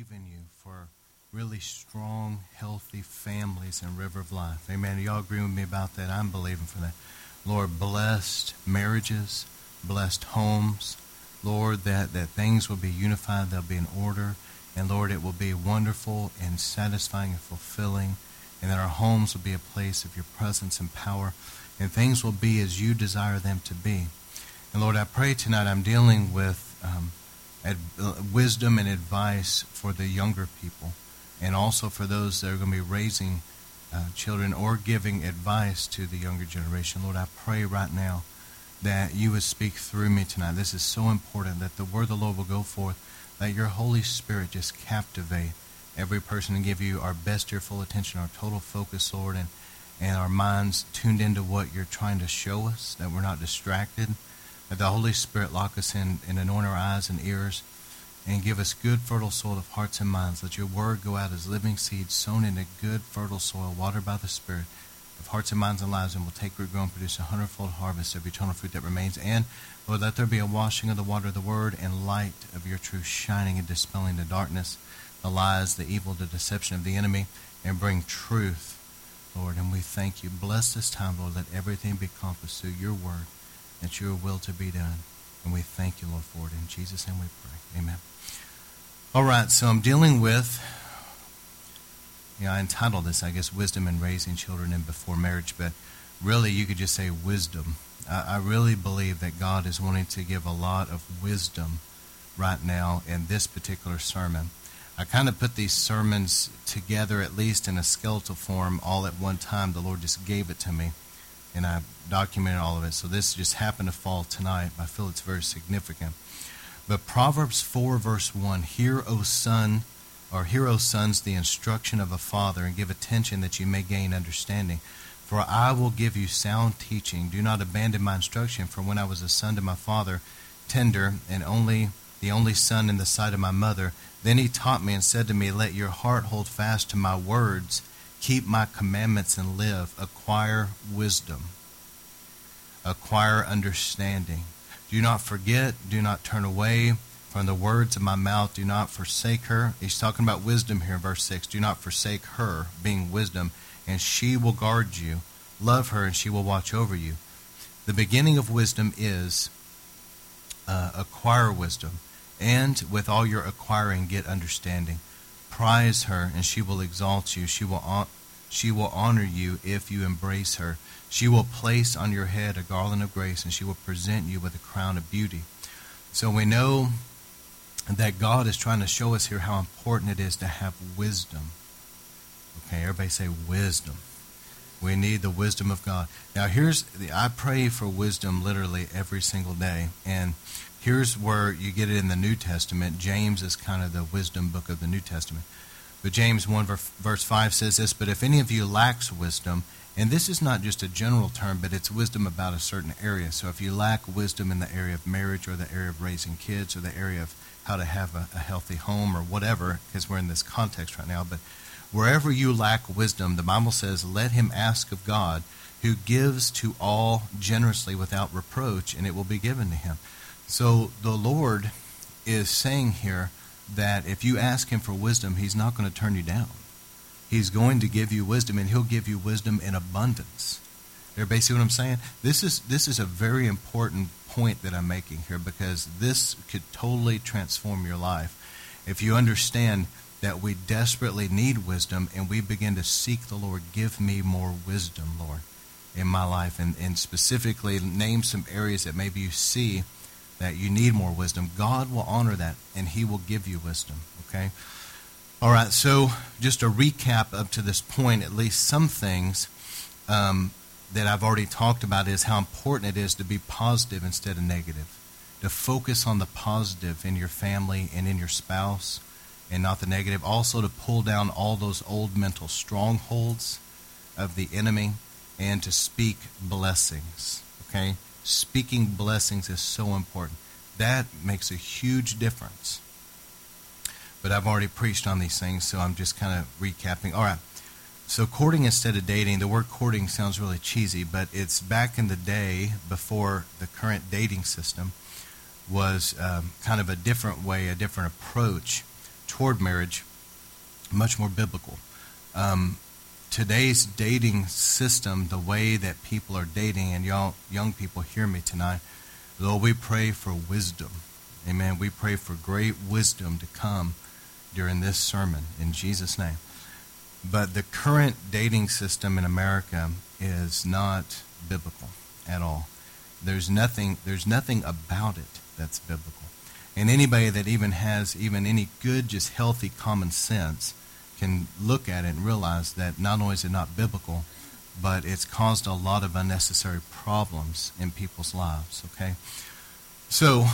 believe in you for really strong, healthy families in River of Life. Amen. Y'all agree with me about that? I'm believing for that. Lord, blessed marriages, blessed homes. Lord, that, that things will be unified, they'll be in order. And Lord, it will be wonderful and satisfying and fulfilling. And that our homes will be a place of your presence and power. And things will be as you desire them to be. And Lord, I pray tonight I'm dealing with um, ad- wisdom and advice for the younger people and also for those that are going to be raising uh, children or giving advice to the younger generation. Lord, I pray right now that you would speak through me tonight. This is so important that the word of the Lord will go forth, that your Holy Spirit just captivate every person and give you our best, your full attention, our total focus, Lord, and, and our minds tuned into what you're trying to show us, that we're not distracted, the Holy Spirit lock us in and anoint our eyes and ears and give us good, fertile soil of hearts and minds. Let your word go out as living seed sown into good, fertile soil, watered by the Spirit of hearts and minds and lives, and will take root, grow, and produce a hundredfold harvest of eternal fruit that remains. And, Lord, let there be a washing of the water of the word and light of your truth shining and dispelling the darkness, the lies, the evil, the deception of the enemy, and bring truth, Lord. And we thank you. Bless this time, Lord. Let everything be accomplished through your word, that your will to be done. And we thank you, Lord, for it. In Jesus' name we pray. Amen. All right, so I'm dealing with, yeah, I entitled this, I guess, Wisdom in Raising Children and Before Marriage, but really you could just say wisdom. I, I really believe that God is wanting to give a lot of wisdom right now in this particular sermon. I kind of put these sermons together, at least in a skeletal form, all at one time. The Lord just gave it to me, and I documented all of it. So this just happened to fall tonight. I feel it's very significant. But Proverbs 4, verse 1 Hear, O son, or hear, O sons, the instruction of a father, and give attention that you may gain understanding. For I will give you sound teaching. Do not abandon my instruction, for when I was a son to my father, tender, and only the only son in the sight of my mother, then he taught me and said to me, Let your heart hold fast to my words, keep my commandments and live. Acquire wisdom, acquire understanding. Do not forget, do not turn away from the words of my mouth. Do not forsake her. He's talking about wisdom here in verse 6. Do not forsake her, being wisdom, and she will guard you. Love her, and she will watch over you. The beginning of wisdom is uh, acquire wisdom, and with all your acquiring, get understanding. Prize her, and she will exalt you. She will, she will honor you if you embrace her. She will place on your head a garland of grace, and she will present you with a crown of beauty. So we know that God is trying to show us here how important it is to have wisdom. Okay, everybody say wisdom. We need the wisdom of God. Now, here's the, I pray for wisdom literally every single day, and here's where you get it in the New Testament. James is kind of the wisdom book of the New Testament. But James 1 verse 5 says this, But if any of you lacks wisdom, and this is not just a general term, but it's wisdom about a certain area. So if you lack wisdom in the area of marriage or the area of raising kids or the area of how to have a, a healthy home or whatever, because we're in this context right now, but wherever you lack wisdom, the Bible says, let him ask of God, who gives to all generously without reproach, and it will be given to him. So the Lord is saying here that if you ask him for wisdom, he's not going to turn you down. He's going to give you wisdom, and He'll give you wisdom in abundance. Everybody see what I'm saying? This is this is a very important point that I'm making here because this could totally transform your life if you understand that we desperately need wisdom and we begin to seek the Lord. Give me more wisdom, Lord, in my life, and, and specifically name some areas that maybe you see that you need more wisdom. God will honor that and He will give you wisdom. Okay. All right, so just a recap up to this point, at least some things um, that I've already talked about is how important it is to be positive instead of negative, to focus on the positive in your family and in your spouse and not the negative. Also, to pull down all those old mental strongholds of the enemy and to speak blessings. Okay? Speaking blessings is so important. That makes a huge difference but I've already preached on these things, so I'm just kind of recapping. All right. So, courting instead of dating, the word courting sounds really cheesy, but it's back in the day before the current dating system was um, kind of a different way, a different approach toward marriage much more biblical. Um, today's dating system, the way that people are dating, and y'all young people hear me tonight, Lord, we pray for wisdom. Amen. We pray for great wisdom to come during this sermon in Jesus' name. But the current dating system in America is not biblical at all. There's nothing there's nothing about it that's biblical. And anybody that even has even any good, just healthy common sense can look at it and realize that not only is it not biblical, but it's caused a lot of unnecessary problems in people's lives. Okay? So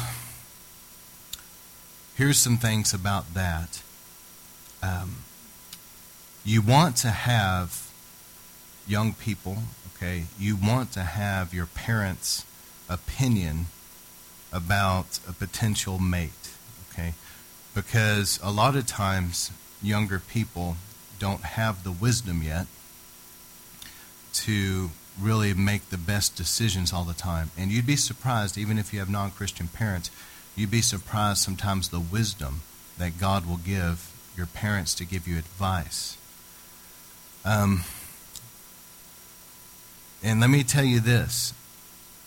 here's some things about that. Um, you want to have young people, okay, you want to have your parents' opinion about a potential mate, okay? Because a lot of times younger people don't have the wisdom yet to really make the best decisions all the time. And you'd be surprised, even if you have non Christian parents, you'd be surprised sometimes the wisdom that God will give your parents to give you advice. Um, and let me tell you this,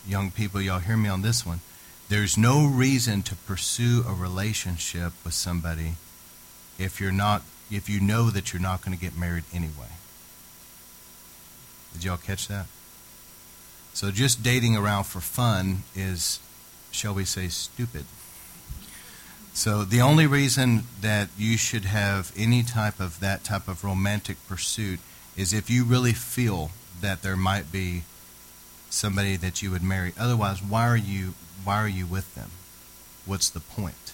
young people, y'all hear me on this one. There's no reason to pursue a relationship with somebody if you're not if you know that you're not going to get married anyway. Did y'all catch that? So just dating around for fun is shall we say stupid. So the only reason that you should have any type of that type of romantic pursuit is if you really feel that there might be somebody that you would marry. Otherwise, why are you why are you with them? What's the point?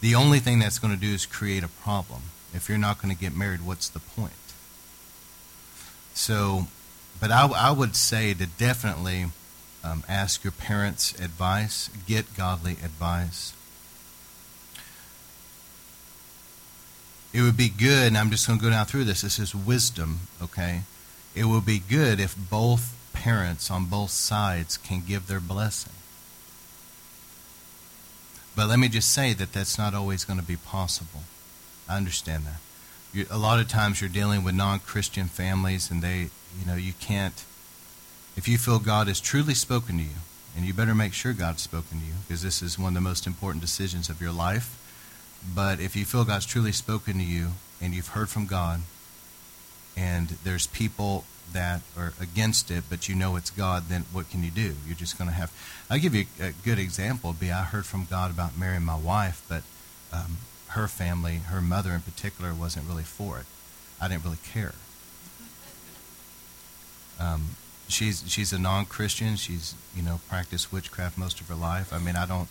The only thing that's going to do is create a problem. If you're not going to get married, what's the point? So, but I, I would say to definitely um, ask your parents' advice, get godly advice. It would be good, and I'm just going to go down through this. This is wisdom, okay? It would be good if both parents on both sides can give their blessing. But let me just say that that's not always going to be possible. I understand that. You, a lot of times you're dealing with non-Christian families, and they, you know, you can't. If you feel God has truly spoken to you, and you better make sure God's spoken to you, because this is one of the most important decisions of your life. But if you feel God's truly spoken to you, and you've heard from God, and there's people that or against it, but you know it's God, then what can you do? You're just going to have. I'll give you a good example. Be I heard from God about marrying my wife, but um, her family, her mother in particular, wasn't really for it. I didn't really care. Um, she's she's a non-Christian. She's you know practiced witchcraft most of her life. I mean, I don't.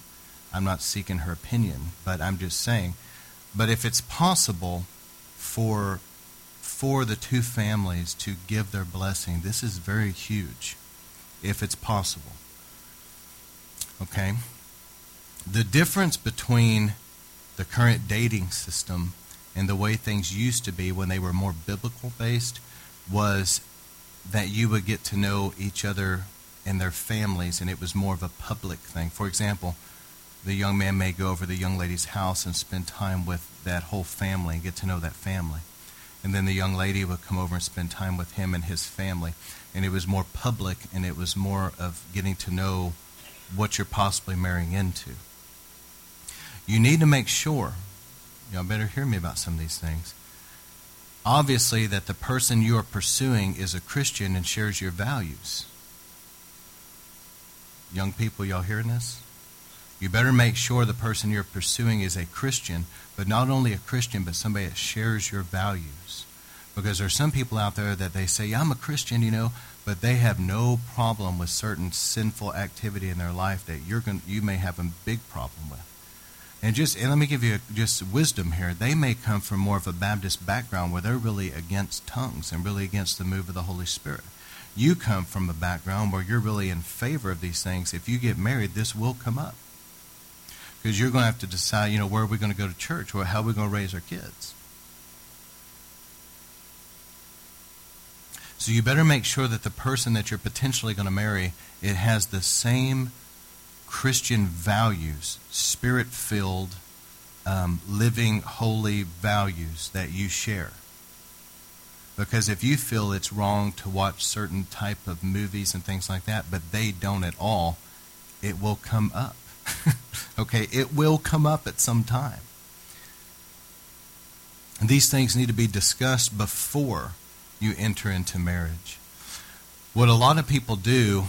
I'm not seeking her opinion, but I'm just saying. But if it's possible for for the two families to give their blessing, this is very huge, if it's possible. Okay? The difference between the current dating system and the way things used to be when they were more biblical based was that you would get to know each other and their families, and it was more of a public thing. For example, the young man may go over the young lady's house and spend time with that whole family and get to know that family and then the young lady would come over and spend time with him and his family. And it was more public, and it was more of getting to know what you're possibly marrying into. You need to make sure, y'all better hear me about some of these things. Obviously, that the person you are pursuing is a Christian and shares your values. Young people, y'all hearing this? You better make sure the person you're pursuing is a Christian, but not only a Christian, but somebody that shares your values. Because there's some people out there that they say, yeah, I'm a Christian, you know, but they have no problem with certain sinful activity in their life that you're going you may have a big problem with. And just and let me give you just wisdom here. They may come from more of a Baptist background where they're really against tongues and really against the move of the Holy Spirit. You come from a background where you're really in favor of these things. If you get married, this will come up because you're going to have to decide, you know, where are we going to go to church or how are we going to raise our kids. So you better make sure that the person that you're potentially going to marry, it has the same Christian values, spirit-filled, um, living holy values that you share. Because if you feel it's wrong to watch certain type of movies and things like that, but they don't at all, it will come up. okay, it will come up at some time. And these things need to be discussed before you enter into marriage. What a lot of people do,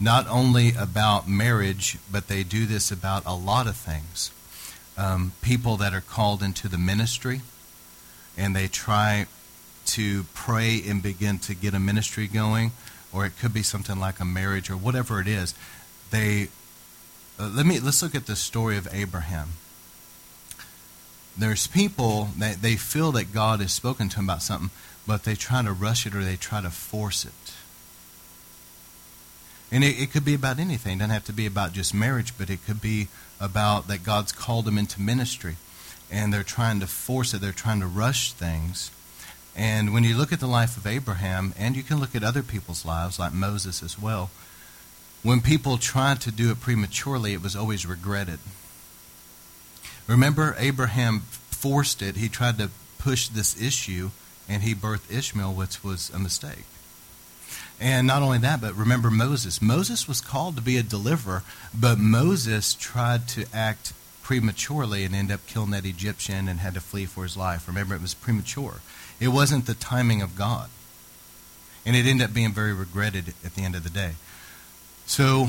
not only about marriage, but they do this about a lot of things. Um, people that are called into the ministry, and they try to pray and begin to get a ministry going, or it could be something like a marriage or whatever it is. They uh, let me let's look at the story of Abraham. There's people that they feel that God has spoken to them about something, but they try to rush it or they try to force it. And it, it could be about anything. It doesn't have to be about just marriage, but it could be about that God's called them into ministry. And they're trying to force it, they're trying to rush things. And when you look at the life of Abraham, and you can look at other people's lives, like Moses as well, when people tried to do it prematurely, it was always regretted. Remember, Abraham forced it. He tried to push this issue, and he birthed Ishmael, which was a mistake. And not only that, but remember Moses. Moses was called to be a deliverer, but Moses tried to act prematurely and end up killing that Egyptian and had to flee for his life. Remember, it was premature. It wasn't the timing of God. And it ended up being very regretted at the end of the day. So,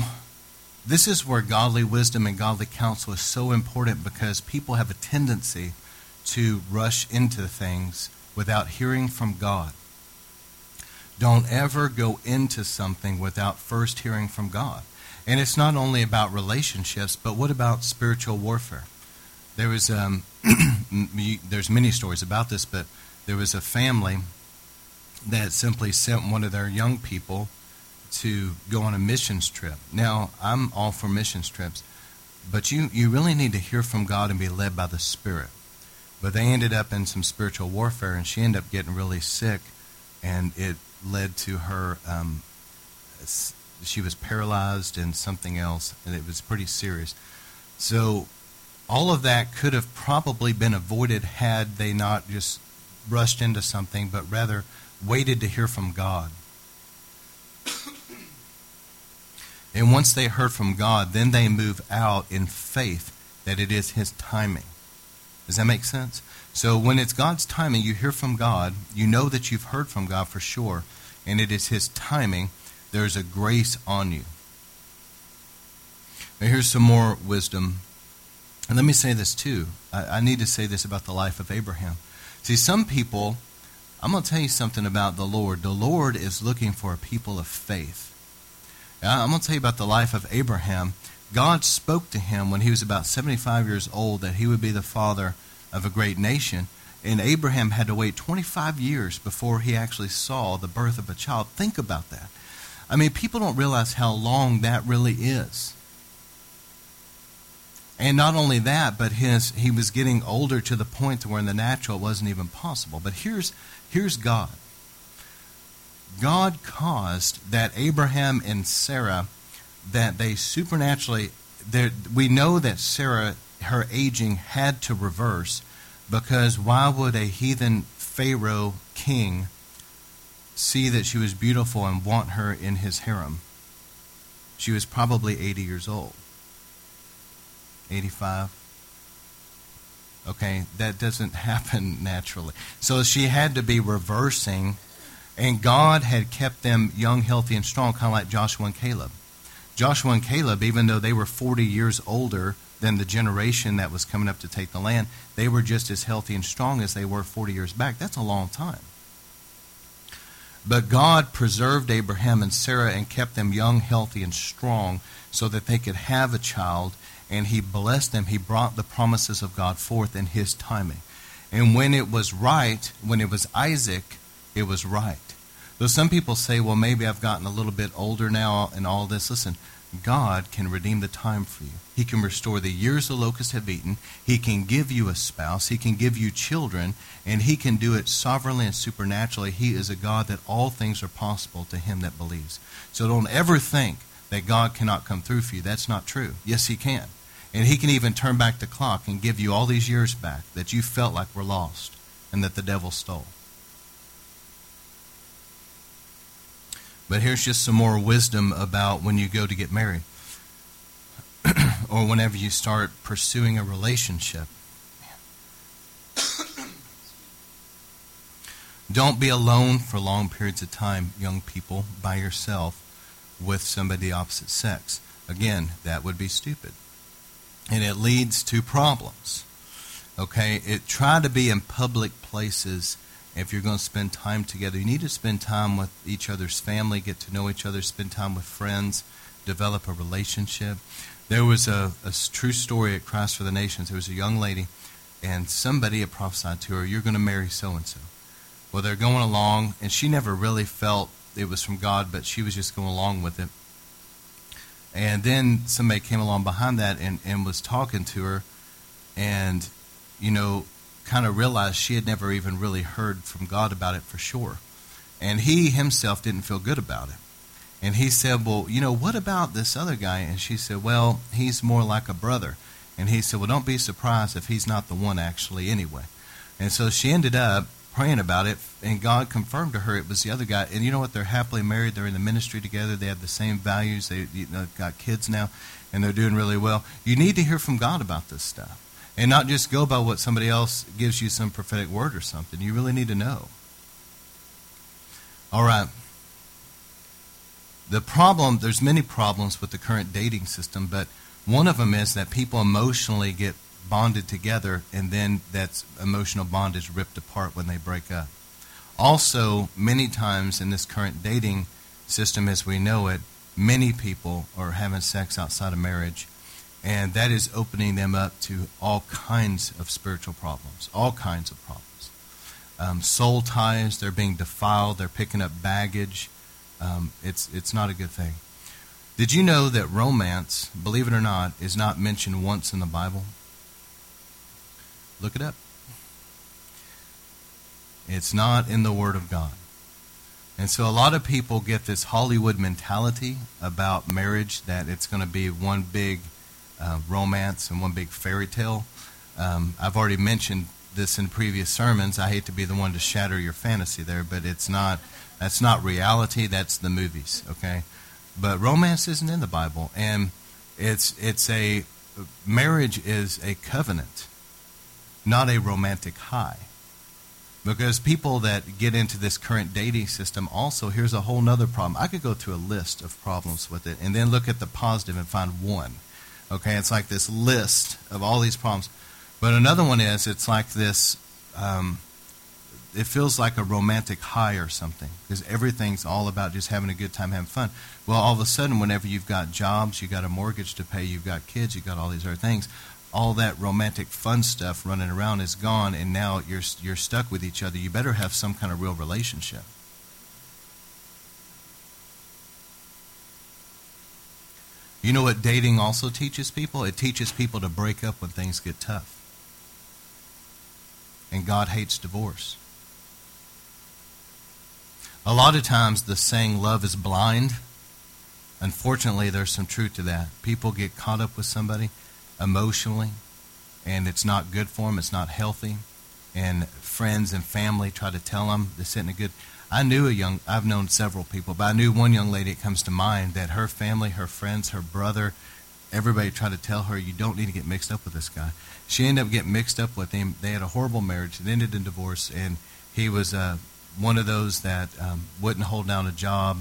this is where godly wisdom and godly counsel is so important because people have a tendency to rush into things without hearing from God. Don't ever go into something without first hearing from God. And it's not only about relationships, but what about spiritual warfare? There was um, there's many stories about this, but there was a family that simply sent one of their young people to go on a missions trip. Now, I'm all for missions trips, but you, you really need to hear from God and be led by the Spirit. But they ended up in some spiritual warfare, and she ended up getting really sick, and it led to her. Um, she was paralyzed and something else, and it was pretty serious. So, all of that could have probably been avoided had they not just rushed into something, but rather waited to hear from God. And once they heard from God, then they move out in faith that it is His timing. Does that make sense? So when it's God's timing, you hear from God, you know that you've heard from God for sure, and it is His timing, there's a grace on you. Now, here's some more wisdom. And let me say this too. I, I need to say this about the life of Abraham. See, some people I'm going to tell you something about the Lord. The Lord is looking for a people of faith. Uh, I'm going to tell you about the life of Abraham. God spoke to him when he was about 75 years old that he would be the father of a great nation. And Abraham had to wait 25 years before he actually saw the birth of a child. Think about that. I mean, people don't realize how long that really is. And not only that, but his he was getting older to the point where in the natural it wasn't even possible. But here's here's God. God caused that Abraham and Sarah that they supernaturally we know that Sarah her aging had to reverse because why would a heathen Pharaoh king see that she was beautiful and want her in his harem? She was probably 80 years old. 85. Okay, that doesn't happen naturally. So she had to be reversing, and God had kept them young, healthy, and strong, kind of like Joshua and Caleb. Joshua and Caleb, even though they were 40 years older than the generation that was coming up to take the land, they were just as healthy and strong as they were 40 years back. That's a long time. But God preserved Abraham and Sarah and kept them young, healthy, and strong so that they could have a child and he blessed them. He brought the promises of God forth in his timing. And when it was right, when it was Isaac, it was right. Though some people say, well, maybe I've gotten a little bit older now and all this. Listen, God can redeem the time for you. He can restore the years the locusts have eaten. He can give you a spouse. He can give you children. And He can do it sovereignly and supernaturally. He is a God that all things are possible to him that believes. So don't ever think that God cannot come through for you. That's not true. Yes, He can. And He can even turn back the clock and give you all these years back that you felt like were lost and that the devil stole. But here's just some more wisdom about when you go to get married or whenever you start pursuing a relationship. Don't be alone for long periods of time, young people, by yourself with somebody opposite sex. Again, that would be stupid. And it leads to problems. Okay? It try to be in public places if you're going to spend time together. You need to spend time with each other's family, get to know each other, spend time with friends, develop a relationship. There was a, a true story at Christ for the Nations. There was a young lady, and somebody had prophesied to her, You're going to marry so and so. Well, they're going along, and she never really felt it was from God, but she was just going along with it. And then somebody came along behind that and, and was talking to her, and, you know, kind of realized she had never even really heard from God about it for sure. And he himself didn't feel good about it. And he said, Well, you know, what about this other guy? And she said, Well, he's more like a brother. And he said, Well, don't be surprised if he's not the one actually anyway. And so she ended up praying about it, and God confirmed to her it was the other guy. And you know what? They're happily married. They're in the ministry together. They have the same values. They you know, got kids now, and they're doing really well. You need to hear from God about this stuff, and not just go by what somebody else gives you some prophetic word or something. You really need to know. All right. The problem, there's many problems with the current dating system, but one of them is that people emotionally get bonded together, and then that emotional bond is ripped apart when they break up. Also, many times in this current dating system as we know it, many people are having sex outside of marriage, and that is opening them up to all kinds of spiritual problems, all kinds of problems. Um, soul ties, they're being defiled, they're picking up baggage. Um, it's, it's not a good thing. Did you know that romance, believe it or not, is not mentioned once in the Bible? Look it up. It's not in the Word of God. And so a lot of people get this Hollywood mentality about marriage that it's going to be one big uh, romance and one big fairy tale. Um, I've already mentioned this in previous sermons. I hate to be the one to shatter your fantasy there, but it's not. That's not reality. That's the movies. Okay, but romance isn't in the Bible, and it's it's a marriage is a covenant not a romantic high. Because people that get into this current dating system also, here's a whole other problem. I could go through a list of problems with it and then look at the positive and find one. Okay, it's like this list of all these problems. But another one is it's like this, um, it feels like a romantic high or something because everything's all about just having a good time, having fun. Well, all of a sudden, whenever you've got jobs, you've got a mortgage to pay, you've got kids, you've got all these other things, all that romantic fun stuff running around is gone and now you're you're stuck with each other you better have some kind of real relationship you know what dating also teaches people it teaches people to break up when things get tough and god hates divorce a lot of times the saying love is blind unfortunately there's some truth to that people get caught up with somebody emotionally, and it's not good for them. It's not healthy. And friends and family try to tell them this isn't a good. I knew a young. I've known several people, but I knew one young lady. It comes to mind that her family, her friends, her brother, everybody tried to tell her you don't need to get mixed up with this guy. She ended up getting mixed up with him. They had a horrible marriage. It ended in divorce, and he was uh, one of those that um, wouldn't hold down a job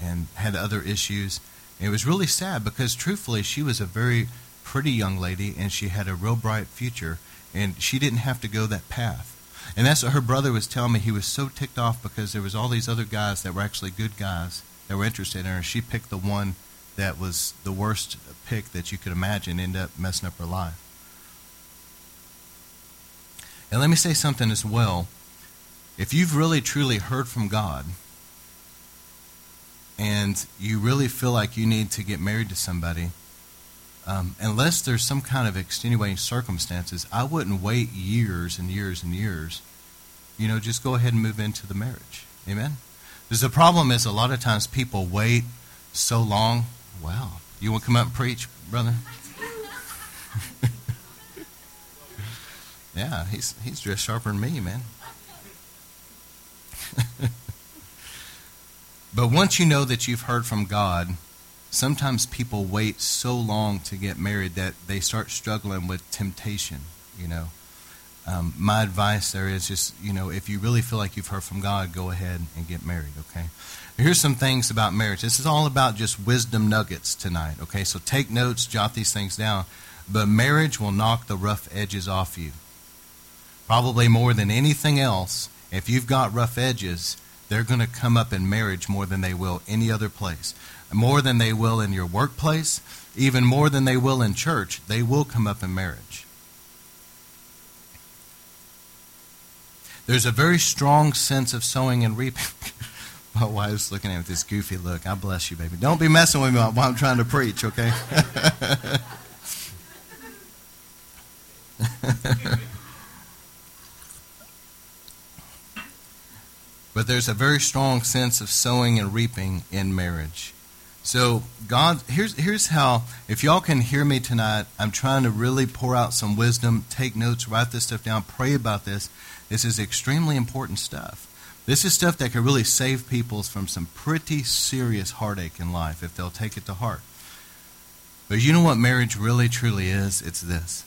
and had other issues. it was really sad because, truthfully, she was a very pretty young lady, and she had a real bright future, and she didn't have to go that path. And that's what her brother was telling me. He was so ticked off because there was all these other guys that were actually good guys that were interested in her. She picked the one that was the worst pick that you could imagine, end up messing up her life. And let me say something as well. If you've really truly heard from God and you really feel like you need to get married to somebody, um, unless there's some kind of extenuating circumstances, I wouldn't wait years and years and years. You know, just go ahead and move into the marriage. Amen? Because the problem is a lot of times people wait so long. Wow. You want to come up and preach, brother? yeah, he's he's dressed sharper than me, man. but once you know that you've heard from God, sometimes people wait so long to get married that they start struggling with temptation, you know. Um, my advice there is just, you know, if you really feel like you've heard from God, go ahead and get married, okay? Here's some things about marriage. This is all about just wisdom nuggets tonight, okay? So take notes, jot these things down. But marriage will knock the rough edges off you. Probably more than anything else, if you've got rough edges, they're going to come up in marriage more than they will any other place. More than they will in your workplace, even more than they will in church, they will come up in marriage. There's a very strong sense of sowing and reaping. My wife's looking at me with this goofy look. I bless you, baby. Don't be messing with me while I'm trying to preach, okay? but there's a very strong sense of sowing and reaping in marriage. So God, here's here's how. If y'all can hear me tonight, I'm trying to really pour out some wisdom, take notes, write this stuff down, pray about this. This is extremely important stuff. This is stuff that can really save people from some pretty serious heartache in life if they'll take it to heart. But you know what marriage really truly is? It's this.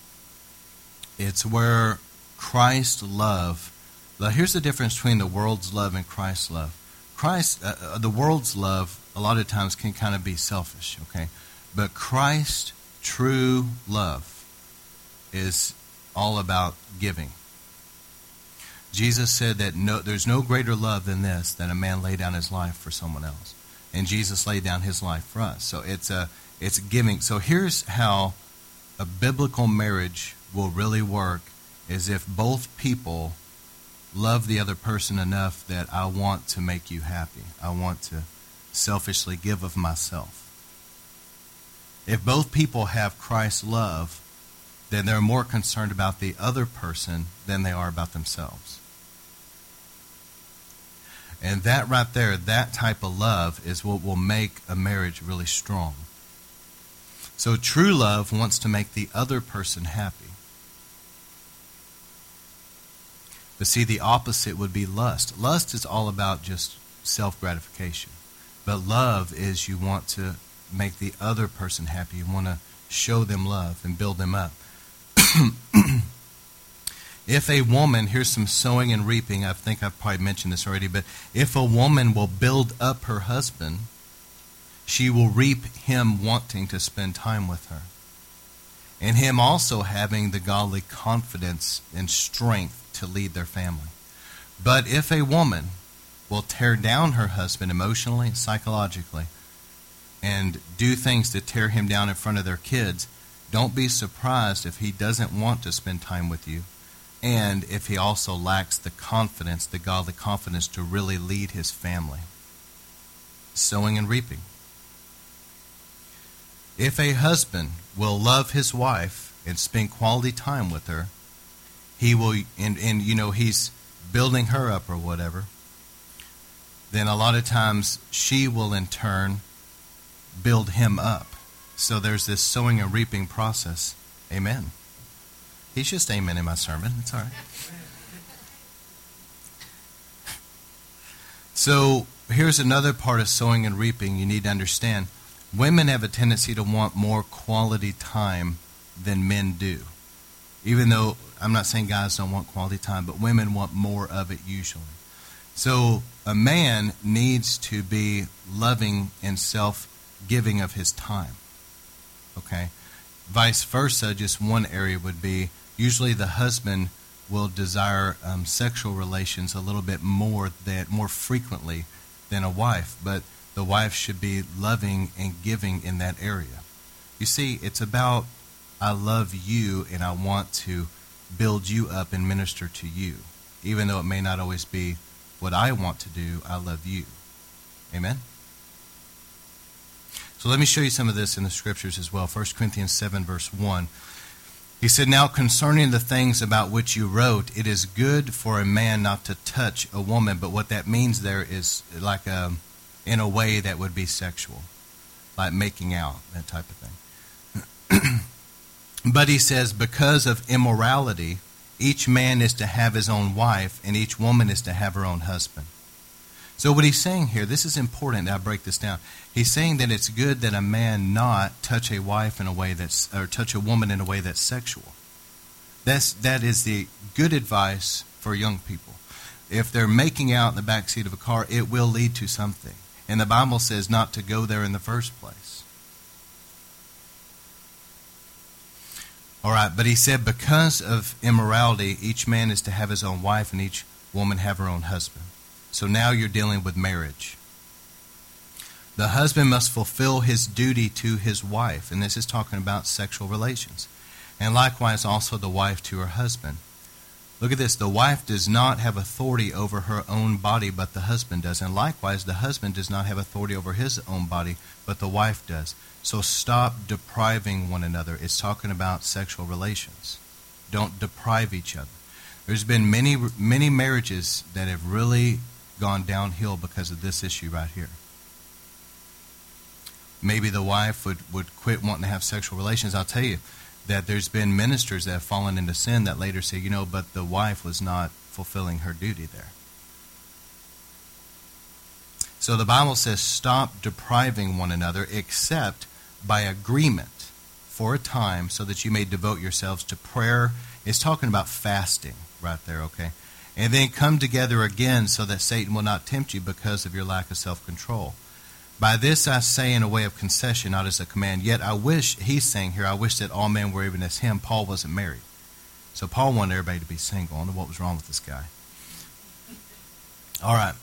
It's where Christ's love. Now here's the difference between the world's love and Christ's love. Christ, uh, uh the world's love, a lot of times can kind of be selfish, okay? But Christ's true love is all about giving. Jesus said that no, there's no greater love than this, than a man lay down his life for someone else. And Jesus laid down his life for us. So it's a it's giving. So here's how a biblical marriage will really work is if both people love the other person enough that I want to make you happy. I want to selfishly give of myself. If both people have Christ's love, then they're more concerned about the other person than they are about themselves. And that right there, that type of love is what will make a marriage really strong. So true love wants to make the other person happy. But see, the opposite would be lust. Lust is all about just self gratification. But love is you want to make the other person happy. You want to show them love and build them up. if a woman, here's some sowing and reaping, I think I've probably mentioned this already, but if a woman will build up her husband, she will reap him wanting to spend time with her. And him also having the godly confidence and strength to lead their family. But if a woman will tear down her husband emotionally, and psychologically, and do things to tear him down in front of their kids, don't be surprised if he doesn't want to spend time with you and if he also lacks the confidence, the godly confidence to really lead his family. Sowing and reaping. If a husband will love his wife and spend quality time with her, he will, and, and you know, he's building her up or whatever, then a lot of times she will in turn build him up. So there's this sowing and reaping process. Amen. He's just amen in my sermon. It's all right. So here's another part of sowing and reaping you need to understand. Women have a tendency to want more quality time than men do. Even though I'm not saying guys don't want quality time, but women want more of it usually. So a man needs to be loving and self giving of his time. Okay? Vice versa, just one area would be usually the husband will desire um, sexual relations a little bit more than more frequently than a wife, but the wife should be loving and giving in that area. You see, it's about I love you and I want to build you up and minister to you. Even though it may not always be what I want to do, I love you. Amen? So let me show you some of this in the scriptures as well. 1 Corinthians 7, verse 1. He said, Now concerning the things about which you wrote, it is good for a man not to touch a woman. But what that means there is like a, in a way that would be sexual, like making out, that type of thing. But he says, because of immorality, each man is to have his own wife, and each woman is to have her own husband. So, what he's saying here, this is important that I break this down. He's saying that it's good that a man not touch a wife in a way that's, or touch a woman in a way that's sexual. That's, that is the good advice for young people. If they're making out in the back seat of a car, it will lead to something. And the Bible says not to go there in the first place. All right, but he said, because of immorality, each man is to have his own wife and each woman have her own husband. So now you're dealing with marriage. The husband must fulfill his duty to his wife, and this is talking about sexual relations. And likewise, also the wife to her husband. Look at this. The wife does not have authority over her own body, but the husband does. And likewise, the husband does not have authority over his own body, but the wife does. So stop depriving one another. It's talking about sexual relations. Don't deprive each other. There's been many, many marriages that have really gone downhill because of this issue right here. Maybe the wife would, would quit wanting to have sexual relations. I'll tell you, that there's been ministers that have fallen into sin that later say, you know, but the wife was not fulfilling her duty there. So the Bible says, stop depriving one another except by agreement for a time so that you may devote yourselves to prayer. It's talking about fasting right there, okay? And then come together again so that Satan will not tempt you because of your lack of self control. By this I say in a way of concession, not as a command. Yet I wish, he's saying here, I wish that all men were even as him. Paul wasn't married. So Paul wanted everybody to be single. I know what was wrong with this guy. All right.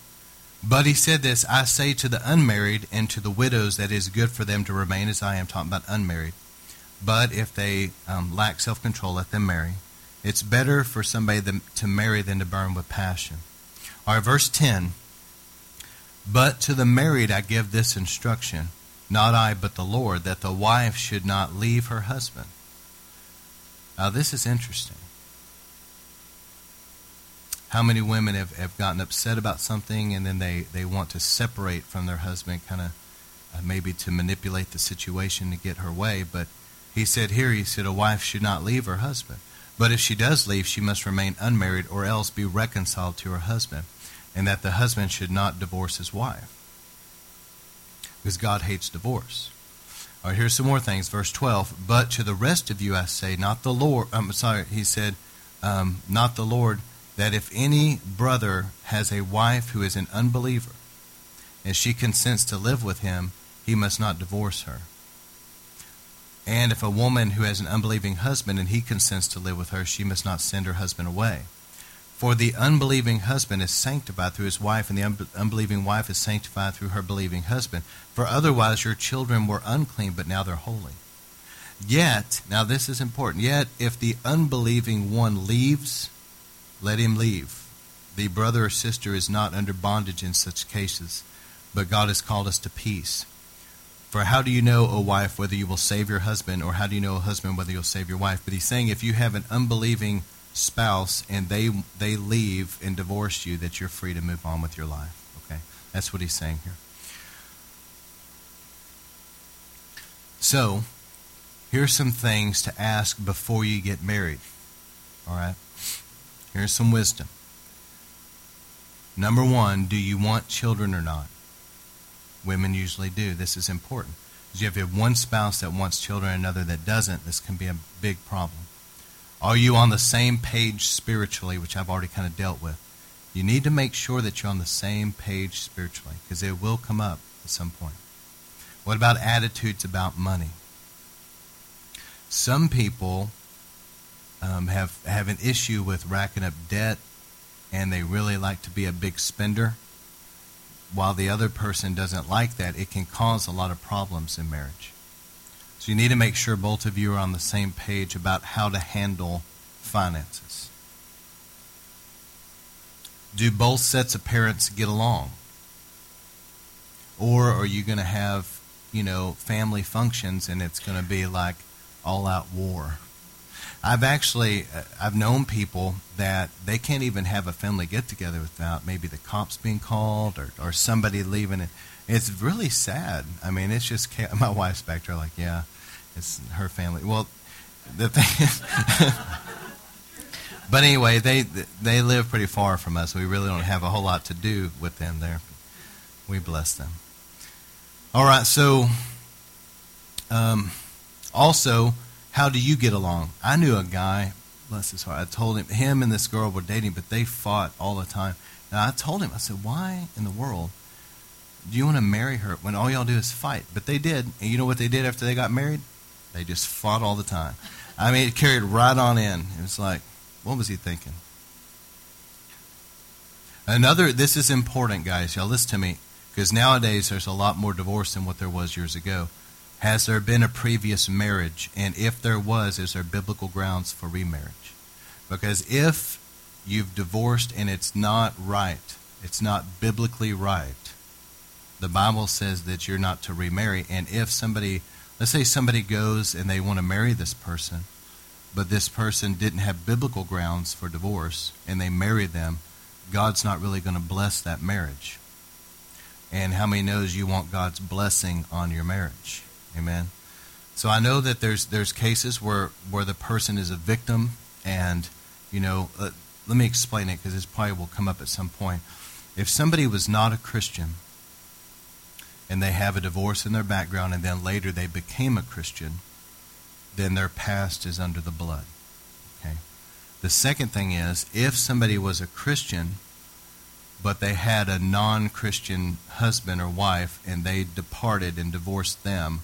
But he said this I say to the unmarried and to the widows that it is good for them to remain as I am, talking about unmarried. But if they um, lack self control, let them marry. It's better for somebody to marry than to burn with passion. All right, verse 10 but to the married I give this instruction, not I, but the Lord, that the wife should not leave her husband. Now, this is interesting. How many women have, have gotten upset about something and then they, they want to separate from their husband, kind of uh, maybe to manipulate the situation to get her way? But he said here, he said, a wife should not leave her husband. But if she does leave, she must remain unmarried or else be reconciled to her husband and that the husband should not divorce his wife. Because God hates divorce. All right, here's some more things. Verse 12. But to the rest of you I say, not the Lord, I'm sorry, he said, um, not the Lord, that if any brother has a wife who is an unbeliever, and she consents to live with him, he must not divorce her. And if a woman who has an unbelieving husband and he consents to live with her, she must not send her husband away. For the unbelieving husband is sanctified through his wife, and the unbelieving wife is sanctified through her believing husband. For otherwise your children were unclean, but now they're holy. Yet, now this is important, yet if the unbelieving one leaves, let him leave. The brother or sister is not under bondage in such cases, but God has called us to peace. For how do you know, O wife, whether you will save your husband, or how do you know, O husband, whether you'll save your wife? But he's saying if you have an unbelieving spouse and they they leave and divorce you, that you're free to move on with your life. Okay, that's what he's saying here. So, here's some things to ask before you get married. All right, here's some wisdom. Number one, do you want children or not? Women usually do. This is important. If you have one spouse that wants children another that doesn't, this can be a big problem. Are you on the same page spiritually, which I've already kind of dealt with? You need to make sure that you're on the same page spiritually because it will come up at some point. What about attitudes about money? Some people um, have, have an issue with racking up debt and they really like to be a big spender. While the other person doesn't like that, it can cause a lot of problems in marriage. So you need to make sure both of you are on the same page about how to handle finances. Do both sets of parents get along? Or are you going to have, you know, family functions and it's going to be like all out war? I've actually uh, I've known people that they can't even have a family get together without maybe the cops being called or, or somebody leaving it. It's really sad. I mean, it's just my wife's back there like, yeah, it's her family. Well, the thing. but anyway, they they live pretty far from us. We really don't have a whole lot to do with them there. We bless them. All right, so um, also, how do you get along? I knew a guy, bless his heart. I told him him and this girl were dating, but they fought all the time. And I told him, I said, why in the world do you want to marry her when all y'all do is fight? But they did. And you know what they did after they got married? They just fought all the time. I mean, it carried right on in. It was like, what was he thinking? Another, this is important, guys. Y'all listen to me, because nowadays there's a lot more divorce than what there was years ago. Has there been a previous marriage? And if there was, is there biblical grounds for remarriage? Because if you've divorced and it's not right, it's not biblically right, the Bible says that you're not to remarry. And if somebody, let's say somebody goes and they want to marry this person, but this person didn't have biblical grounds for divorce and they marry them, God's not really going to bless that marriage. And how many knows you want God's blessing on your marriage? Amen. So I know that there's there's cases where where the person is a victim, and you know, uh, let me explain it because this probably will come up at some point. If somebody was not a Christian and they have a divorce in their background and then later they became a Christian, then their past is under the blood. Okay? The second thing is if somebody was a Christian but they had a non-Christian husband or wife and they departed and divorced them,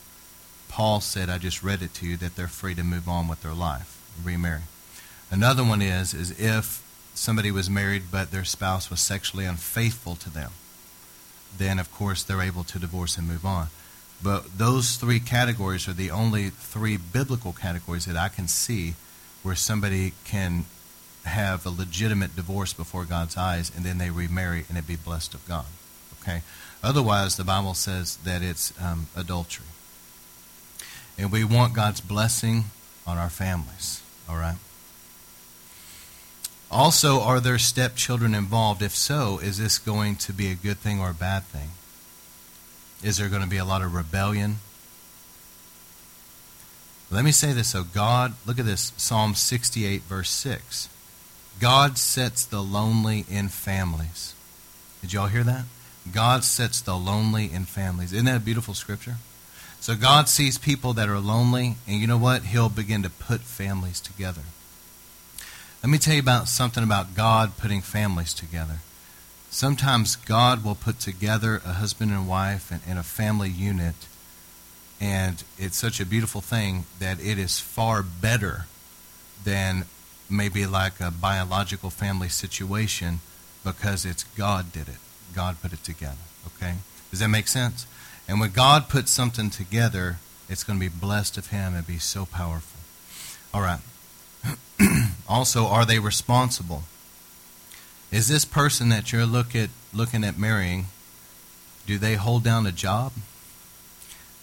Paul said, I just read it to you, that they're free to move on with their life, remarry. Another one is is if somebody was married but their spouse was sexually unfaithful to them then of course they're able to divorce and move on. But those three categories are the only three biblical categories that I can see where somebody can have a legitimate divorce before God's eyes and then they remarry and it be blessed of God. Okay? Otherwise, the Bible says that it's um, adultery. And we want God's blessing on our families. All right? Also, are there stepchildren involved? If so, is this going to be a good thing or a bad thing? Is there going to be a lot of rebellion? Let me say this. So, God, look at this Psalm 68, verse 6. God sets the lonely in families. Did y'all hear that? God sets the lonely in families. Isn't that a beautiful scripture? So, God sees people that are lonely, and you know what? He'll begin to put families together. Let me tell you about something about God putting families together. Sometimes God will put together a husband and wife and, and a family unit, and it's such a beautiful thing that it is far better than maybe like a biological family situation because it's God did it. God put it together. Okay? Does that make sense? And when God puts something together, it's going to be blessed of Him and be so powerful. All right. also, are they responsible? Is this person that you're look at, looking at marrying, do they hold down a job?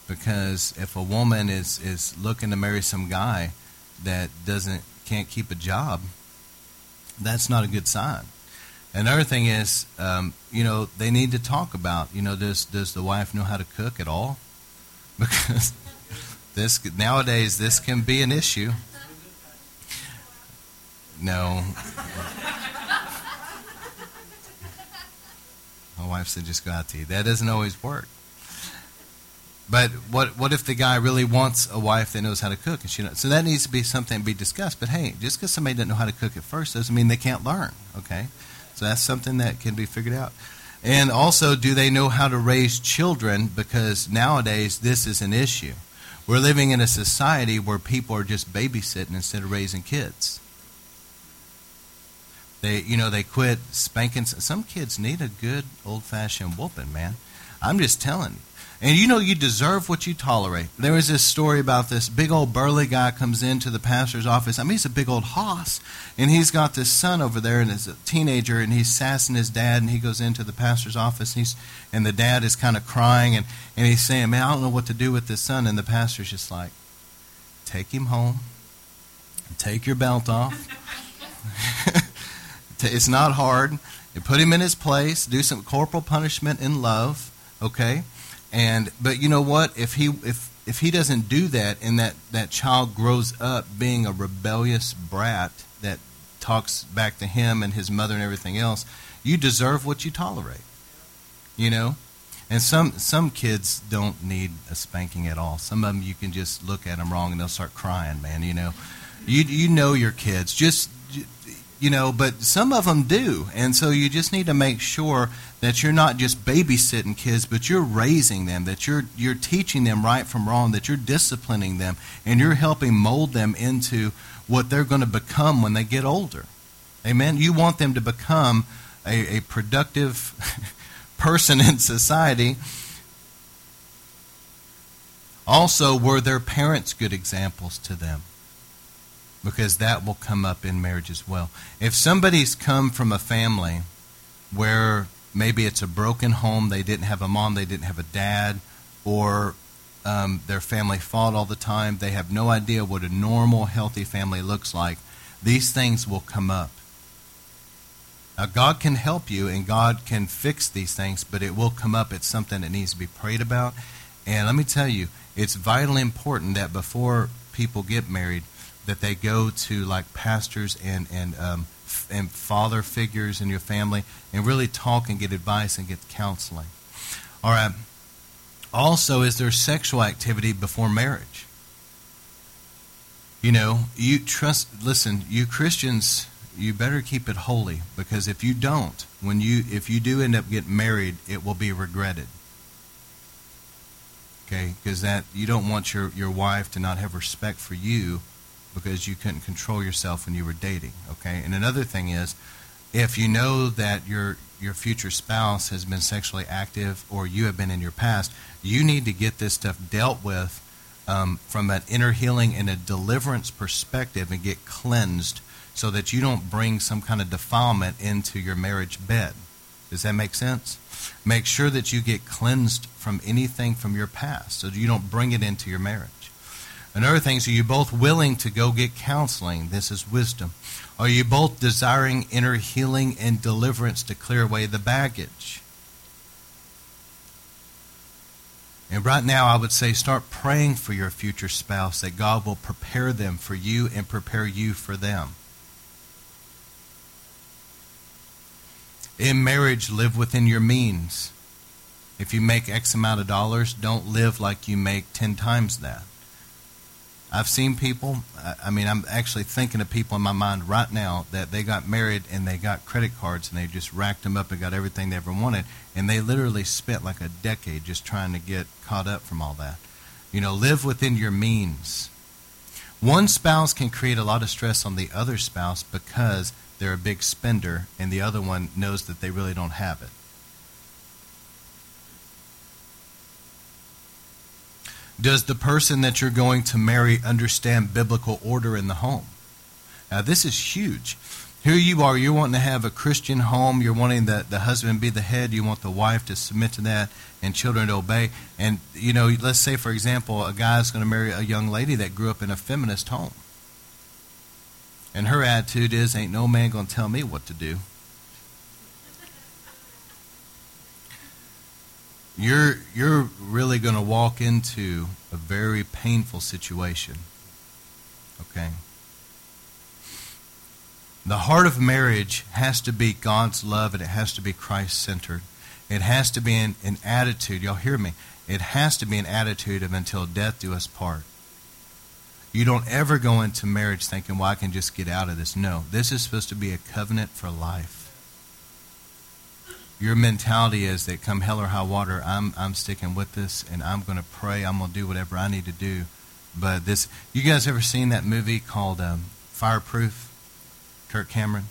Because if a woman is, is looking to marry some guy that doesn't can't keep a job, that's not a good sign. Another thing is, um, you know, they need to talk about, you know, does does the wife know how to cook at all? Because this nowadays this can be an issue. No. My wife said, just go out to eat. That doesn't always work. But what what if the guy really wants a wife that knows how to cook? And she so that needs to be something to be discussed. But hey, just because somebody doesn't know how to cook at first doesn't mean they can't learn. Okay, so that's something that can be figured out. And also, do they know how to raise children? Because nowadays this is an issue. We're living in a society where people are just babysitting instead of raising kids. They, you know, they quit spanking. Some kids need a good old fashioned whooping, man. I'm just telling you. And you know you deserve what you tolerate. There was this story about this big old burly guy comes into the pastor's office. I mean, he's a big old hoss. And he's got this son over there, and he's a teenager, and he's sassing his dad, and he goes into the pastor's office, and, he's, and the dad is kind of crying, and, and he's saying, man, I don't know what to do with this son. And the pastor's just like, take him home, take your belt off. It's not hard. You put him in his place, do some corporal punishment in love, okay? And but you know what? If he if if he doesn't do that and that, that child grows up being a rebellious brat that talks back to him and his mother and everything else, you deserve what you tolerate. You know? And some some kids don't need a spanking at all. Some of them you can just look at them wrong and they'll start crying, man, you know. You you know your kids. Just you know, but some of them do. And so you just need to make sure that you're not just babysitting kids, but you're raising them, that you're you're teaching them right from wrong, that you're disciplining them and you're helping mold them into what they're going to become when they get older. Amen. You want them to become a, a productive person in society. Also, were their parents good examples to them? Because that will come up in marriage as well. If somebody's come from a family where maybe it's a broken home, they didn't have a mom, they didn't have a dad, or um, their family fought all the time, they have no idea what a normal, healthy family looks like, these things will come up. Now, God can help you and God can fix these things, but it will come up. It's something that needs to be prayed about. And let me tell you, it's vitally important that before people get married, that they go to like pastors and and um, f- and father figures in your family and really talk and get advice and get counseling. All right. Also, is there sexual activity before marriage? You know, you trust. Listen, you Christians, you better keep it holy because if you don't, when you if you do end up getting married, it will be regretted. Okay, because that you don't want your your wife to not have respect for you because you couldn't control yourself when you were dating. Okay, and another thing is, if you know that your your future spouse has been sexually active or you have been in your past, you need to get this stuff dealt with um, from an inner healing and a deliverance perspective and get cleansed so that you don't bring some kind of defilement into your marriage bed. Does that make sense? Make sure that you get cleansed from anything from your past so you don't bring it into your marriage. Another thing is, are you both willing to go get counseling? This is wisdom. Are you both desiring inner healing and deliverance to clear away the baggage? And right now, I would say start praying for your future spouse that God will prepare them for you and prepare you for them. In marriage, live within your means. If you make X amount of dollars, don't live like you make 10 times that. I've seen people, I mean, I'm actually thinking of people in my mind right now that they got married and they got credit cards and they just racked them up and got everything they ever wanted. And they literally spent like a decade just trying to get caught up from all that. You know, live within your means. One spouse can create a lot of stress on the other spouse because they're a big spender and the other one knows that they really don't have it. Does the person that you're going to marry understand biblical order in the home? Now, this is huge. Here you are, you're wanting to have a Christian home. You're wanting the, the husband be the head. You want the wife to submit to that and children to obey. And, you know, let's say, for example, a guy's going to marry a young lady that grew up in a feminist home. And her attitude is, ain't no man going to tell me what to do. You're you're really going to walk into a very painful situation. Okay? The heart of marriage has to be God's love and it has to be Christ centered. It has to be an, an attitude. Y'all hear me? It has to be an attitude of until death do us part. You don't ever go into marriage thinking, well, I can just get out of this. No, this is supposed to be a covenant for life your mentality is that come hell or high water, I'm I'm sticking with this and I'm going to pray. I'm going to do whatever I need to do. But this, you guys ever seen that movie called um, Fireproof? Kirk Cameron.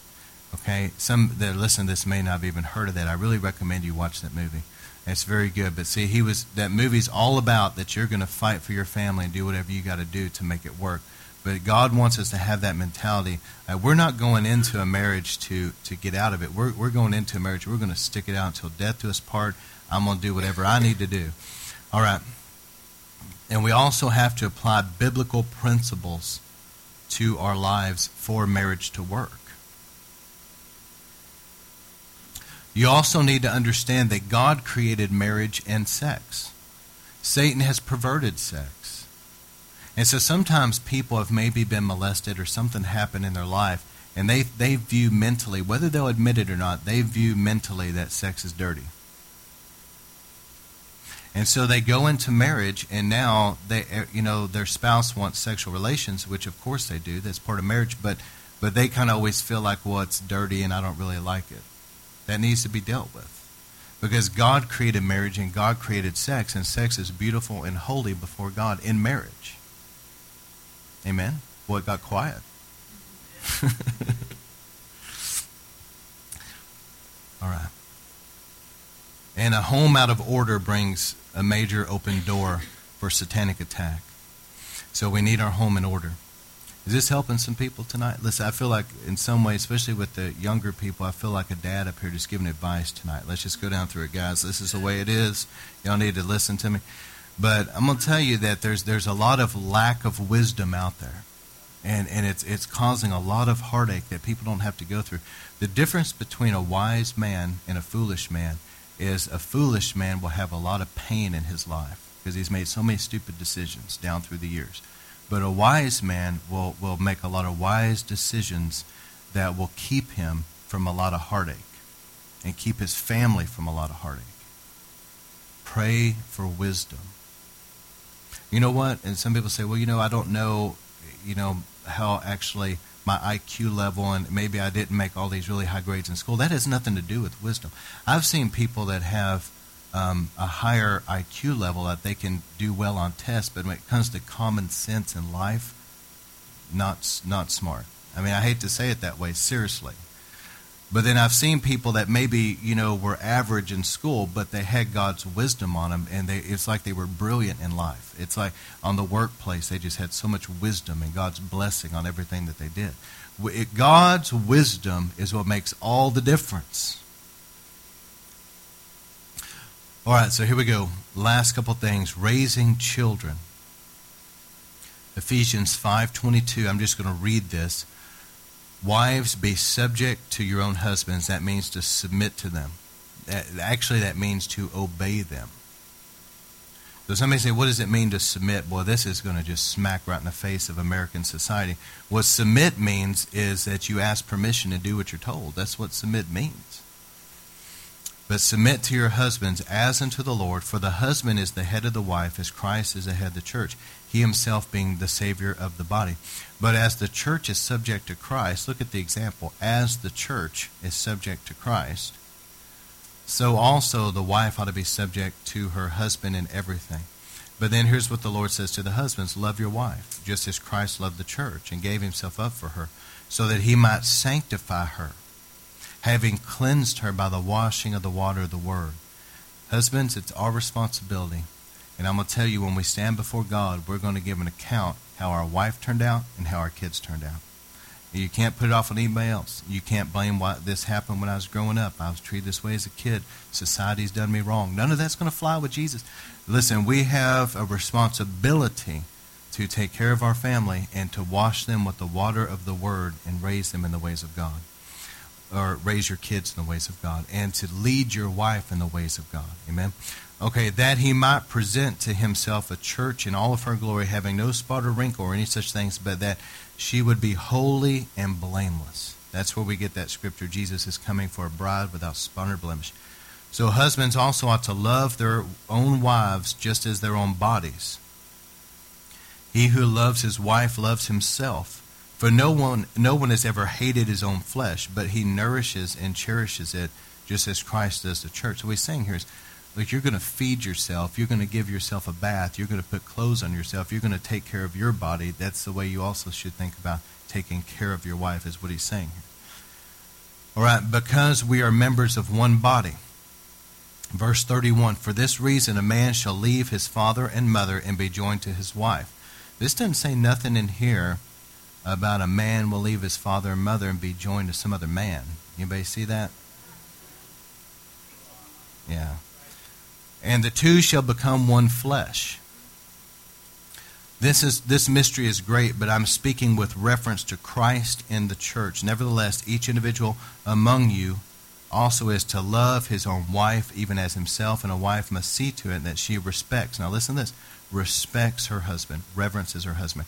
Okay, some that listen to this may not have even heard of that. I really recommend you watch that movie. It's very good. But see, he was that movie's all about that you're going to fight for your family and do whatever you got to do to make it work. But God wants us to have that mentality. Uh, we're not going into a marriage to, to get out of it. We're, we're going into a marriage. We're going to stick it out until death do us part. I'm going to do whatever I need to do. All right. And we also have to apply biblical principles to our lives for marriage to work. You also need to understand that God created marriage and sex. Satan has perverted sex. And so sometimes people have maybe been molested or something happened in their life, and they, they view mentally, whether they'll admit it or not, they view mentally that sex is dirty. And so they go into marriage, and now they, eh, you know, their spouse wants sexual relations, which of course they do. That's part of marriage, but but they kind of always feel like, well, it's dirty, and I don't really like it. That needs to be dealt with, because God created marriage and God created sex, and sex is beautiful and holy before God in marriage. Amen. Boy, it got quiet. All right. And a home out of order brings a major open door for satanic attack. So we need our home in order. Is this helping some people tonight? Listen, I feel like in some way, especially with the younger people, I feel like a dad up here just giving advice tonight. Let's just go down through it, guys. This is the way it is. Y'all need to listen to me. But I'm going to tell you that there's there's a lot of lack of wisdom out there. And, and it's, it's causing a lot of heartache that people don't have to go through. The difference between a wise man and a foolish man is a foolish man will have a lot of pain in his life because he's made so many stupid decisions down through the years. But a wise man will, will make a lot of wise decisions that will keep him from a lot of heartache and keep his family from a lot of heartache. Pray for wisdom. You know what? And some people say, well, you know, I don't know, you know, how actually my IQ level and maybe I didn't make all these really high grades in school. That has nothing to do with wisdom. I've seen people that have um, a higher IQ level that they can do well on tests, but when it comes to common sense in life, not not smart. I mean, I hate to say it that way, seriously. But then I've seen people that maybe you know were average in school, but they had God's wisdom on them, and they, it's like they were brilliant in life. It's like on the workplace they just had so much wisdom and God's blessing on everything that they did. It, God's wisdom is what makes all the difference. All right, so here we go. Last couple things: raising children. Ephesians five twenty two. I'm just going to read this. Wives, be subject to your own husbands. That means to submit to them. Actually, that means to obey them. So somebody say, what does it mean to submit? Well, this is going to just smack right in the face of American society. What submit means is that you ask permission to do what you're told. That's what submit means. But submit to your husbands as unto the Lord, for the husband is the head of the wife, as Christ is the head of the church, he himself being the Savior of the body. But as the church is subject to Christ, look at the example. As the church is subject to Christ, so also the wife ought to be subject to her husband in everything. But then here's what the Lord says to the husbands Love your wife, just as Christ loved the church and gave himself up for her, so that he might sanctify her having cleansed her by the washing of the water of the word. Husbands, it's our responsibility. And I'm going to tell you, when we stand before God, we're going to give an account how our wife turned out and how our kids turned out. You can't put it off on anybody else. You can't blame why this happened when I was growing up. I was treated this way as a kid. Society's done me wrong. None of that's going to fly with Jesus. Listen, we have a responsibility to take care of our family and to wash them with the water of the Word and raise them in the ways of God or raise your kids in the ways of God, and to lead your wife in the ways of God. Amen. Okay, that he might present to himself a church in all of her glory, having no spot or wrinkle or any such things, but that she would be holy and blameless. That's where we get that scripture. Jesus is coming for a bride without spot or blemish. So husbands also ought to love their own wives just as their own bodies. He who loves his wife loves himself. For no one, no one has ever hated his own flesh, but he nourishes and cherishes it just as Christ does the church. So what he's saying here is, look, you're going to feed yourself. You're going to give yourself a bath. You're going to put clothes on yourself. You're going to take care of your body. That's the way you also should think about taking care of your wife, is what he's saying here. All right, because we are members of one body. Verse 31 For this reason, a man shall leave his father and mother and be joined to his wife. This doesn't say nothing in here about a man will leave his father and mother and be joined to some other man. Anybody see that? Yeah. And the two shall become one flesh. This is this mystery is great, but I'm speaking with reference to Christ and the church. Nevertheless, each individual among you also is to love his own wife even as himself, and a wife must see to it that she respects. Now, listen to this respects her husband, reverences her husband.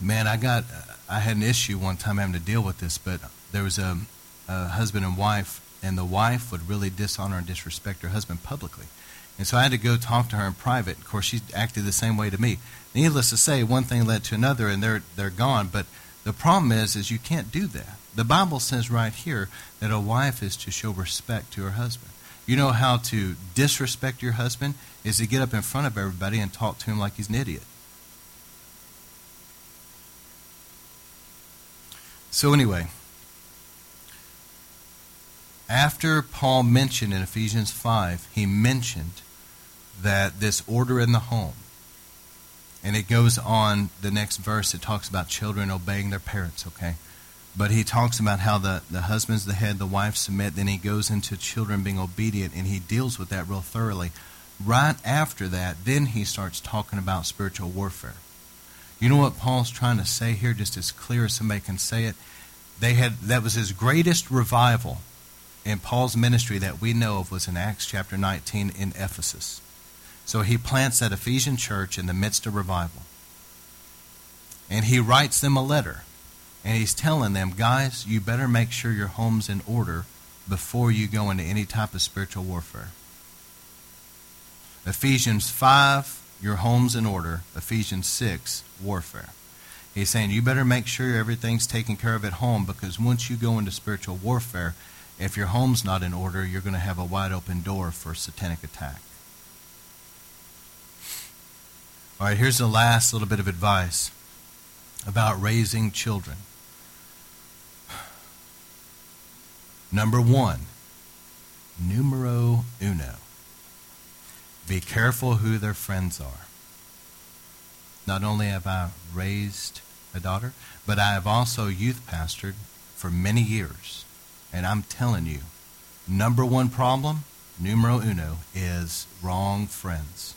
Man, I got, I had an issue one time having to deal with this, but there was a, a husband and wife, and the wife would really dishonor and disrespect her husband publicly. And so I had to go talk to her in private. Of course, she acted the same way to me. Needless to say, one thing led to another, and they're they're gone. But the problem is, is you can't do that. The Bible says right here that a wife is to show respect to her husband. You know how to disrespect your husband is to get up in front of everybody and talk to him like he's an idiot. So anyway, after Paul mentioned in Ephesians 5, he mentioned that this order in the home, and it goes on the next verse, it talks about children obeying their parents, okay? But he talks about how the, the husband's the head, the wife submit, then he goes into children being obedient, and he deals with that real thoroughly. Right after that, then he starts talking about spiritual warfare. You know what Paul's trying to say here, just as clear as somebody can say it? They had that was his greatest revival in Paul's ministry that we know of was in Acts chapter 19 in Ephesus. So he plants that Ephesian church in the midst of revival. And he writes them a letter. And he's telling them, guys, you better make sure your home's in order before you go into any type of spiritual warfare. Ephesians 5, your home's in order. Ephesians 6, warfare. He's saying you better make sure everything's taken care of at home because once you go into spiritual warfare, if your home's not in order, you're going to have a wide open door for satanic attack. All right, here's the last little bit of advice about raising children. Number one, numero uno. Be careful who their friends are. Not only have I raised a daughter, but I have also youth pastored for many years. And I'm telling you, number one problem, numero uno, is wrong friends.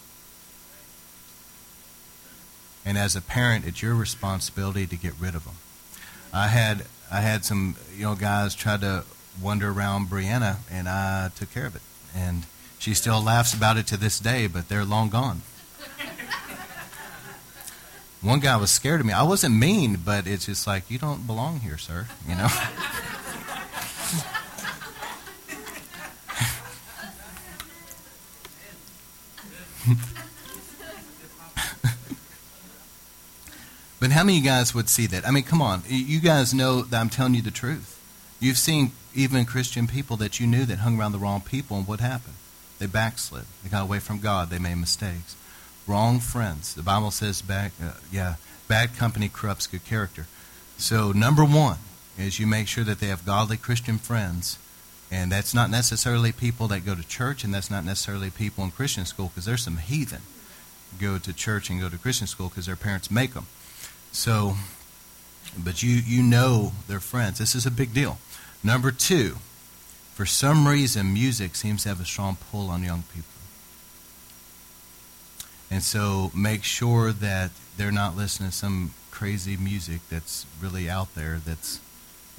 And as a parent, it's your responsibility to get rid of them. I had I had some you know guys try to wander around Brianna, and I took care of it. And she still laughs about it to this day, but they're long gone. One guy was scared of me. I wasn't mean, but it's just like you don't belong here, sir. You know. but how many of you guys would see that? I mean, come on. You guys know that I'm telling you the truth. You've seen even Christian people that you knew that hung around the wrong people, and what happened? They backslid. They got away from God. They made mistakes. Wrong friends. The Bible says, back, uh, yeah, bad company corrupts good character. So, number one is you make sure that they have godly Christian friends. And that's not necessarily people that go to church, and that's not necessarily people in Christian school, because there's some heathen go to church and go to Christian school because their parents make them. So, but you, you know their friends. This is a big deal. Number two, for some reason, music seems to have a strong pull on young people. And so make sure that they're not listening to some crazy music that's really out there that's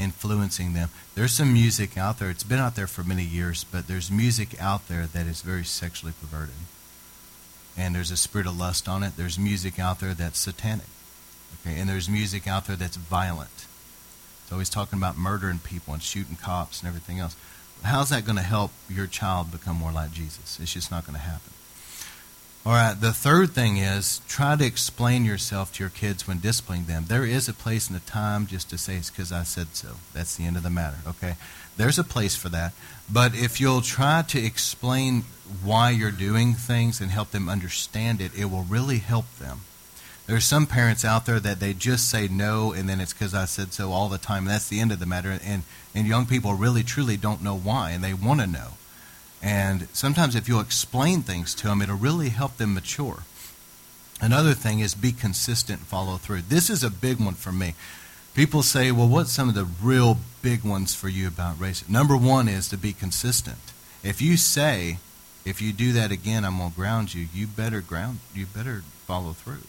influencing them. There's some music out there, it's been out there for many years, but there's music out there that is very sexually perverted. And there's a spirit of lust on it. There's music out there that's satanic. Okay, and there's music out there that's violent. So he's talking about murdering people and shooting cops and everything else. How's that going to help your child become more like Jesus? It's just not going to happen. All right, the third thing is try to explain yourself to your kids when disciplining them. There is a place and a time just to say it's because I said so. That's the end of the matter, okay? There's a place for that. But if you'll try to explain why you're doing things and help them understand it, it will really help them. There's some parents out there that they just say no, and then it's because I said so all the time. That's the end of the matter. And and young people really truly don't know why, and they want to know. And sometimes if you'll explain things to them, it'll really help them mature. Another thing is be consistent follow through. This is a big one for me. People say, well, what's some of the real big ones for you about racing? Number one is to be consistent. If you say, if you do that again, I'm going to ground you, you better ground, you better follow through.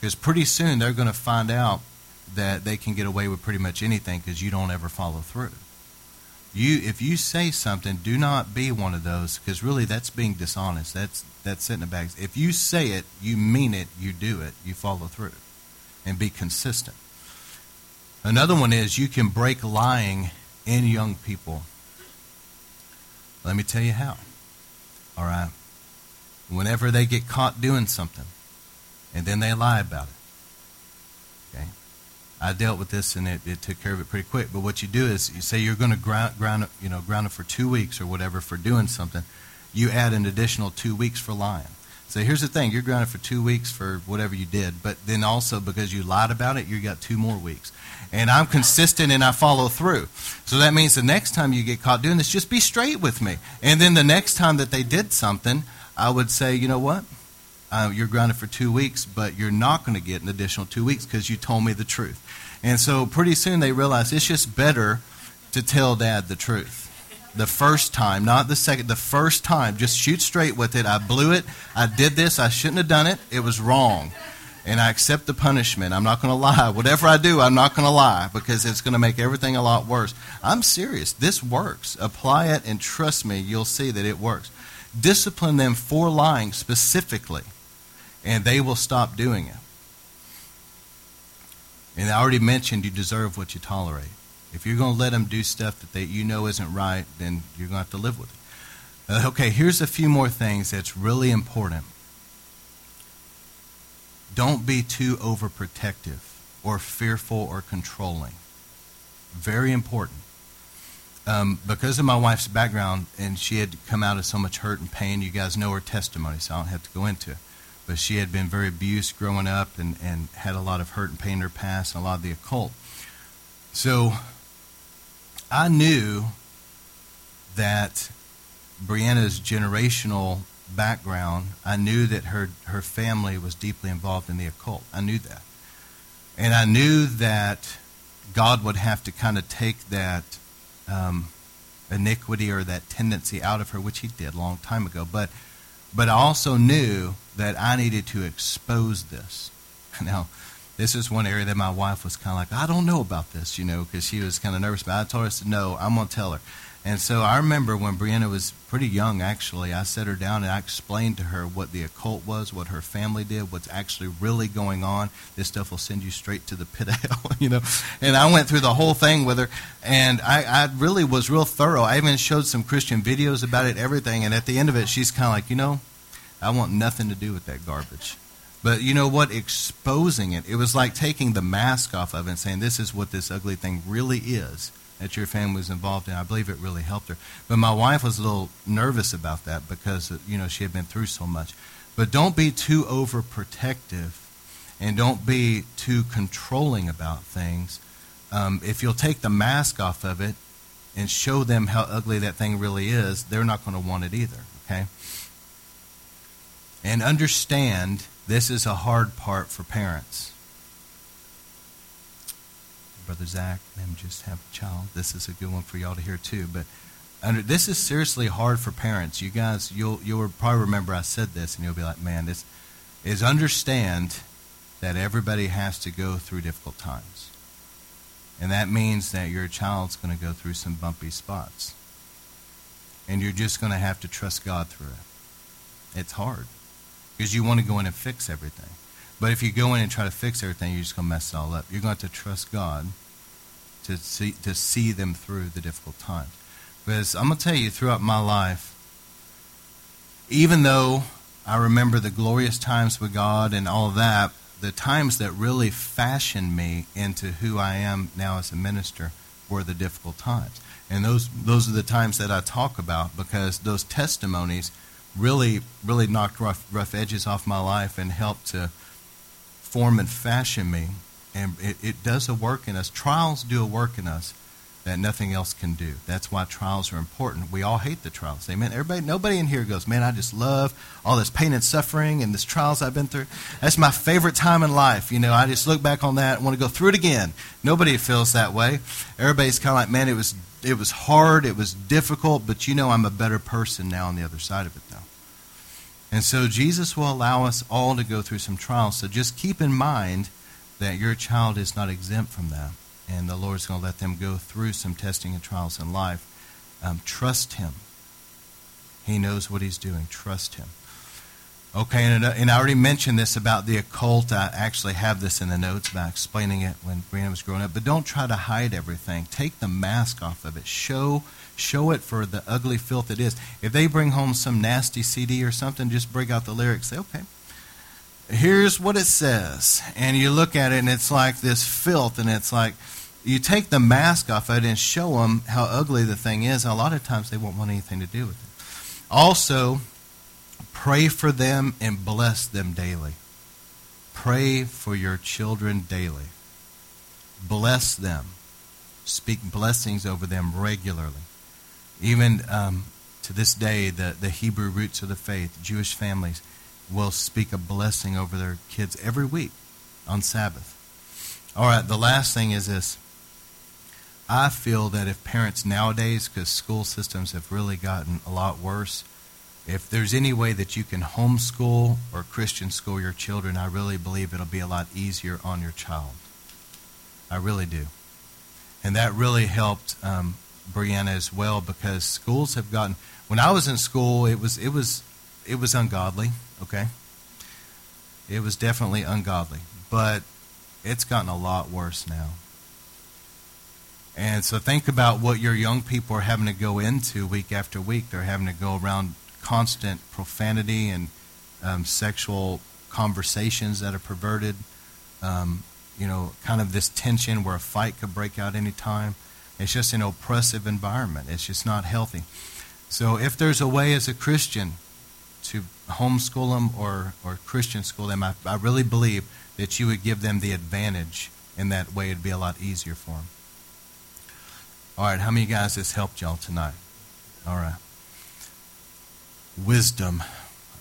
Because pretty soon they're going to find out that they can get away with pretty much anything because you don't ever follow through. You, if you say something, do not be one of those, because really that's being dishonest. That's that's sitting in the bags. If you say it, you mean it, you do it, you follow through, and be consistent. Another one is you can break lying in young people. Let me tell you how. All right. Whenever they get caught doing something, and then they lie about it. I dealt with this and it, it took care of it pretty quick. But what you do is you say you're going to ground, ground, you know, ground it for two weeks or whatever for doing something. You add an additional two weeks for lying. So here's the thing: you're grounded for two weeks for whatever you did, but then also because you lied about it, you got two more weeks. And I'm consistent and I follow through. So that means the next time you get caught doing this, just be straight with me. And then the next time that they did something, I would say, you know what? Uh, you're grounded for two weeks, but you're not going to get an additional two weeks because you told me the truth. And so pretty soon they realize it's just better to tell dad the truth. The first time, not the second, the first time, just shoot straight with it. I blew it. I did this. I shouldn't have done it. It was wrong. And I accept the punishment. I'm not going to lie. Whatever I do, I'm not going to lie because it's going to make everything a lot worse. I'm serious. This works. Apply it and trust me, you'll see that it works. Discipline them for lying specifically, and they will stop doing it. And I already mentioned you deserve what you tolerate. If you're going to let them do stuff that they, you know isn't right, then you're going to have to live with it. Uh, okay, here's a few more things that's really important. Don't be too overprotective or fearful or controlling. Very important. Um, because of my wife's background, and she had come out of so much hurt and pain, you guys know her testimony, so I don't have to go into it but she had been very abused growing up and, and had a lot of hurt and pain in her past and a lot of the occult. So I knew that Brianna's generational background, I knew that her, her family was deeply involved in the occult. I knew that. And I knew that God would have to kind of take that um, iniquity or that tendency out of her, which he did a long time ago. But but I also knew that I needed to expose this. Now, this is one area that my wife was kind of like, I don't know about this, you know, because she was kind of nervous. But I told her, I said, no, I'm going to tell her. And so I remember when Brianna was pretty young, actually, I set her down and I explained to her what the occult was, what her family did, what's actually really going on. This stuff will send you straight to the pit of hell, you know. And I went through the whole thing with her, and I, I really was real thorough. I even showed some Christian videos about it, everything. And at the end of it, she's kind of like, you know, I want nothing to do with that garbage. But you know what? Exposing it, it was like taking the mask off of it and saying, this is what this ugly thing really is that your family was involved in. I believe it really helped her. But my wife was a little nervous about that because, you know, she had been through so much. But don't be too overprotective and don't be too controlling about things. Um, if you'll take the mask off of it and show them how ugly that thing really is, they're not going to want it either, okay? And understand this is a hard part for parents. Brother Zach, them just have a child. This is a good one for y'all to hear too. But under, this is seriously hard for parents. You guys, you'll you'll probably remember I said this, and you'll be like, "Man, this is understand that everybody has to go through difficult times, and that means that your child's going to go through some bumpy spots, and you're just going to have to trust God through it. It's hard because you want to go in and fix everything." But if you go in and try to fix everything, you're just going to mess it all up. You're going to have to trust God to see, to see them through the difficult times. Because I'm going to tell you, throughout my life, even though I remember the glorious times with God and all that, the times that really fashioned me into who I am now as a minister were the difficult times. And those, those are the times that I talk about because those testimonies really, really knocked rough, rough edges off my life and helped to form and fashion me. And it, it does a work in us. Trials do a work in us that nothing else can do. That's why trials are important. We all hate the trials. Amen. Everybody, nobody in here goes, man, I just love all this pain and suffering and this trials I've been through. That's my favorite time in life. You know, I just look back on that and want to go through it again. Nobody feels that way. Everybody's kind of like, man, it was it was hard, it was difficult, but you know, I'm a better person now on the other side of it. And so Jesus will allow us all to go through some trials. So just keep in mind that your child is not exempt from that. And the Lord's going to let them go through some testing and trials in life. Um, trust Him. He knows what He's doing. Trust Him. Okay, and, uh, and I already mentioned this about the occult. I actually have this in the notes about explaining it when Brianna was growing up. But don't try to hide everything. Take the mask off of it. Show show it for the ugly filth it is. If they bring home some nasty CD or something, just bring out the lyrics. Say, okay, here's what it says. And you look at it, and it's like this filth, and it's like you take the mask off of it and show them how ugly the thing is. A lot of times they won't want anything to do with it. Also, Pray for them and bless them daily. Pray for your children daily. Bless them. Speak blessings over them regularly. Even um, to this day, the, the Hebrew roots of the faith, Jewish families, will speak a blessing over their kids every week on Sabbath. All right, the last thing is this. I feel that if parents nowadays, because school systems have really gotten a lot worse, if there's any way that you can homeschool or Christian school your children, I really believe it'll be a lot easier on your child. I really do. And that really helped um, Brianna as well because schools have gotten. When I was in school, it was it was it was ungodly. Okay, it was definitely ungodly, but it's gotten a lot worse now. And so think about what your young people are having to go into week after week. They're having to go around constant profanity and um, sexual conversations that are perverted. Um, you know, kind of this tension where a fight could break out any time. It's just an oppressive environment. It's just not healthy. So if there's a way as a Christian to homeschool them or, or Christian school them, I, I really believe that you would give them the advantage in that way. It'd be a lot easier for them. All right, how many guys this helped y'all tonight? All right wisdom.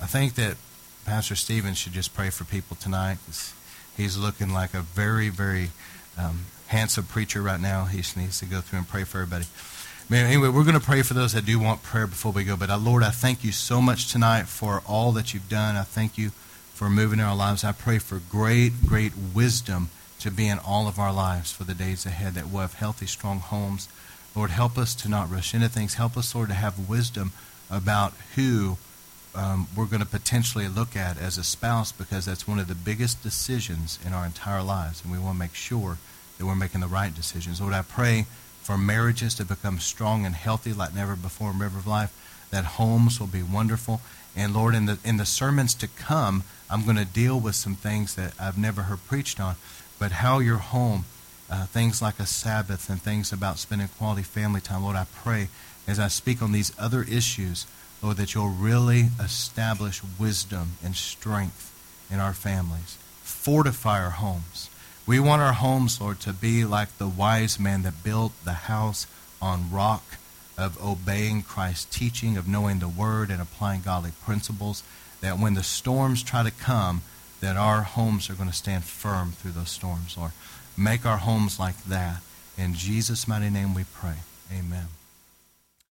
I think that Pastor Stevens should just pray for people tonight. He's looking like a very, very um, handsome preacher right now. He needs to go through and pray for everybody. Man, Anyway, we're going to pray for those that do want prayer before we go. But uh, Lord, I thank you so much tonight for all that you've done. I thank you for moving in our lives. I pray for great, great wisdom to be in all of our lives for the days ahead, that we'll have healthy, strong homes. Lord, help us to not rush into things. Help us, Lord, to have wisdom about who um, we're going to potentially look at as a spouse because that's one of the biggest decisions in our entire lives, and we want to make sure that we're making the right decisions. Lord, I pray for marriages to become strong and healthy like never before in River of Life, that homes will be wonderful. And Lord, in the, in the sermons to come, I'm going to deal with some things that I've never heard preached on, but how your home, uh, things like a Sabbath and things about spending quality family time, Lord, I pray as I speak on these other issues, Lord, that you'll really establish wisdom and strength in our families. Fortify our homes. We want our homes, Lord, to be like the wise man that built the house on rock of obeying Christ's teaching, of knowing the word and applying godly principles, that when the storms try to come, that our homes are going to stand firm through those storms, Lord. Make our homes like that. In Jesus' mighty name we pray. Amen.